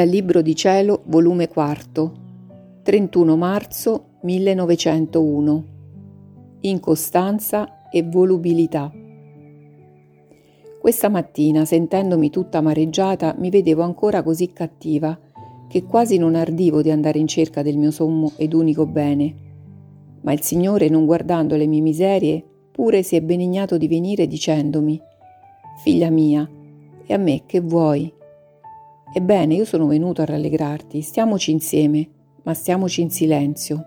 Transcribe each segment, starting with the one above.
Dal Libro di Cielo, volume 4, 31 marzo 1901. Incostanza e volubilità. Questa mattina, sentendomi tutta amareggiata, mi vedevo ancora così cattiva che quasi non ardivo di andare in cerca del mio sommo ed unico bene. Ma il Signore, non guardando le mie miserie, pure si è benignato di venire dicendomi: Figlia mia, e a me che vuoi? Ebbene, io sono venuto a rallegrarti, stiamoci insieme, ma stiamoci in silenzio.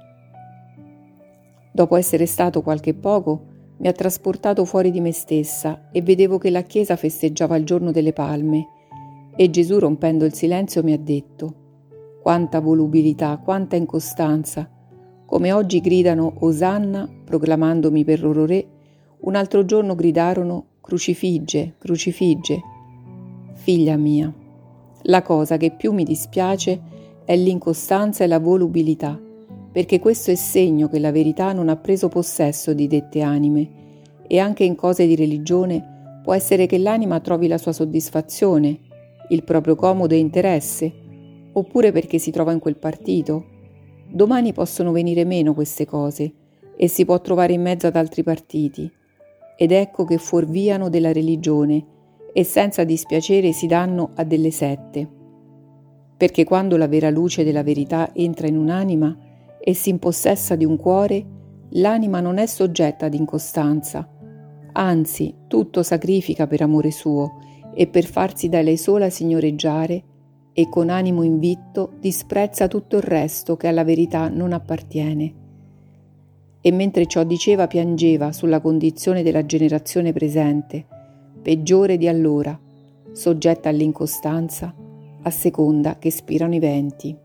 Dopo essere stato qualche poco, mi ha trasportato fuori di me stessa e vedevo che la chiesa festeggiava il giorno delle palme e Gesù rompendo il silenzio mi ha detto quanta volubilità, quanta incostanza, come oggi gridano Osanna proclamandomi per loro re, un altro giorno gridarono Crucifigge, crucifigge. Figlia mia, la cosa che più mi dispiace è l'incostanza e la volubilità, perché questo è segno che la verità non ha preso possesso di dette anime e anche in cose di religione può essere che l'anima trovi la sua soddisfazione, il proprio comodo e interesse, oppure perché si trova in quel partito. Domani possono venire meno queste cose e si può trovare in mezzo ad altri partiti. Ed ecco che fuorviano della religione e senza dispiacere si danno a delle sette. Perché quando la vera luce della verità entra in un'anima e si impossessa di un cuore, l'anima non è soggetta ad incostanza, anzi tutto sacrifica per amore suo e per farsi da lei sola signoreggiare e con animo invitto disprezza tutto il resto che alla verità non appartiene. E mentre ciò diceva piangeva sulla condizione della generazione presente, peggiore di allora, soggetta all'incostanza, a seconda che spirano i venti.